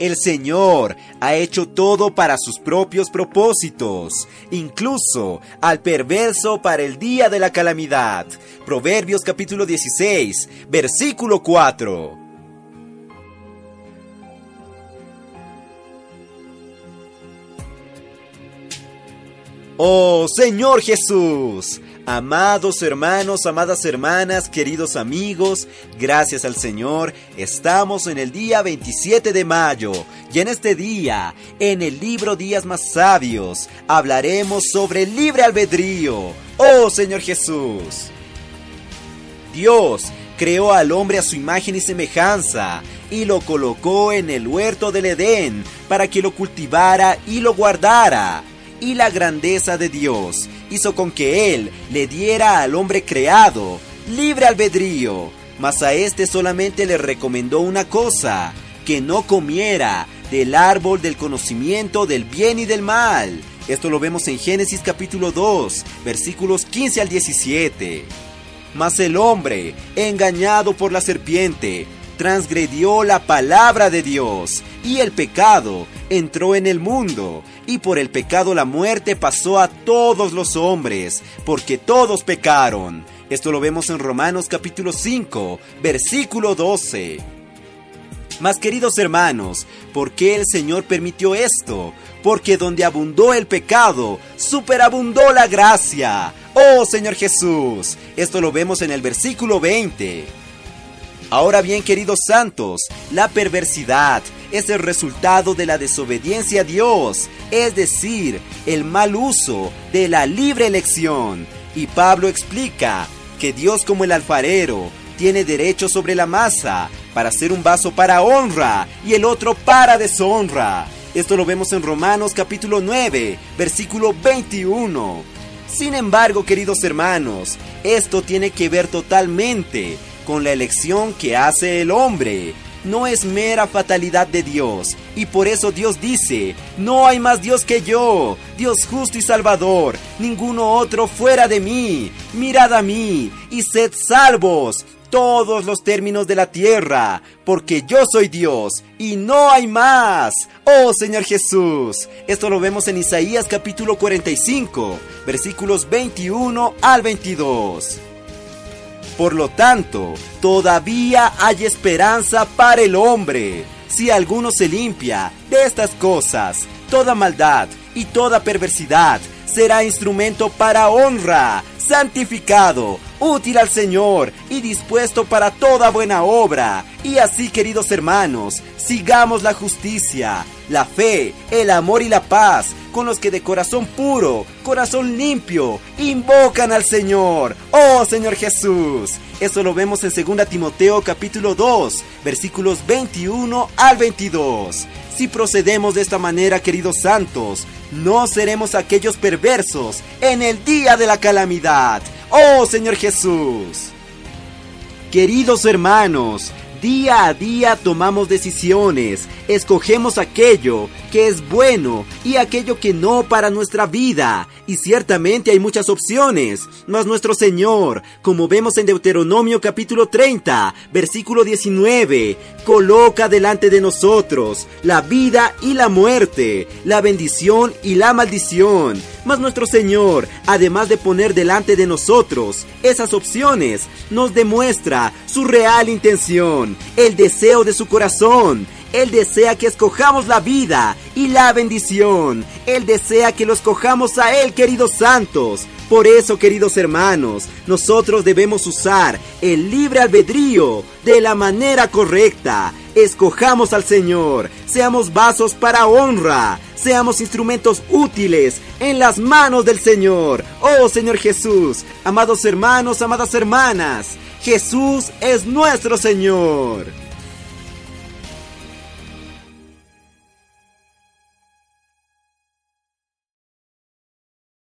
El Señor ha hecho todo para sus propios propósitos, incluso al perverso para el día de la calamidad. Proverbios capítulo 16, versículo 4. Oh Señor Jesús, Amados hermanos, amadas hermanas, queridos amigos, gracias al Señor, estamos en el día 27 de mayo y en este día, en el libro Días más Sabios, hablaremos sobre el libre albedrío. Oh Señor Jesús. Dios creó al hombre a su imagen y semejanza y lo colocó en el huerto del Edén para que lo cultivara y lo guardara. Y la grandeza de Dios hizo con que Él le diera al hombre creado libre albedrío, mas a éste solamente le recomendó una cosa, que no comiera del árbol del conocimiento del bien y del mal. Esto lo vemos en Génesis capítulo 2, versículos 15 al 17. Mas el hombre, engañado por la serpiente, transgredió la palabra de Dios, y el pecado entró en el mundo, y por el pecado la muerte pasó a todos los hombres, porque todos pecaron. Esto lo vemos en Romanos capítulo 5, versículo 12. Mas queridos hermanos, ¿por qué el Señor permitió esto? Porque donde abundó el pecado, superabundó la gracia. Oh Señor Jesús, esto lo vemos en el versículo 20. Ahora bien, queridos santos, la perversidad, es el resultado de la desobediencia a Dios, es decir, el mal uso de la libre elección. Y Pablo explica que Dios como el alfarero tiene derecho sobre la masa para hacer un vaso para honra y el otro para deshonra. Esto lo vemos en Romanos capítulo 9, versículo 21. Sin embargo, queridos hermanos, esto tiene que ver totalmente con la elección que hace el hombre no es mera fatalidad de Dios. Y por eso Dios dice, no hay más Dios que yo, Dios justo y salvador, ninguno otro fuera de mí. Mirad a mí y sed salvos todos los términos de la tierra, porque yo soy Dios y no hay más. Oh Señor Jesús. Esto lo vemos en Isaías capítulo 45, versículos 21 al 22. Por lo tanto, todavía hay esperanza para el hombre. Si alguno se limpia de estas cosas, toda maldad y toda perversidad será instrumento para honra, santificado, útil al Señor y dispuesto para toda buena obra. Y así, queridos hermanos, sigamos la justicia, la fe, el amor y la paz con los que de corazón puro, corazón limpio, invocan al Señor. Oh Señor Jesús. Eso lo vemos en 2 Timoteo capítulo 2, versículos 21 al 22. Si procedemos de esta manera, queridos santos, no seremos aquellos perversos en el día de la calamidad. Oh Señor Jesús. Queridos hermanos, Día a día tomamos decisiones, escogemos aquello que es bueno y aquello que no para nuestra vida. Y ciertamente hay muchas opciones, mas nuestro Señor, como vemos en Deuteronomio capítulo 30, versículo 19, coloca delante de nosotros la vida y la muerte, la bendición y la maldición. Mas nuestro Señor, además de poner delante de nosotros esas opciones, nos demuestra su real intención, el deseo de su corazón. Él desea que escojamos la vida y la bendición. Él desea que lo escojamos a Él, queridos santos. Por eso, queridos hermanos, nosotros debemos usar el libre albedrío de la manera correcta. Escojamos al Señor, seamos vasos para honra, seamos instrumentos útiles en las manos del Señor. Oh Señor Jesús, amados hermanos, amadas hermanas, Jesús es nuestro Señor.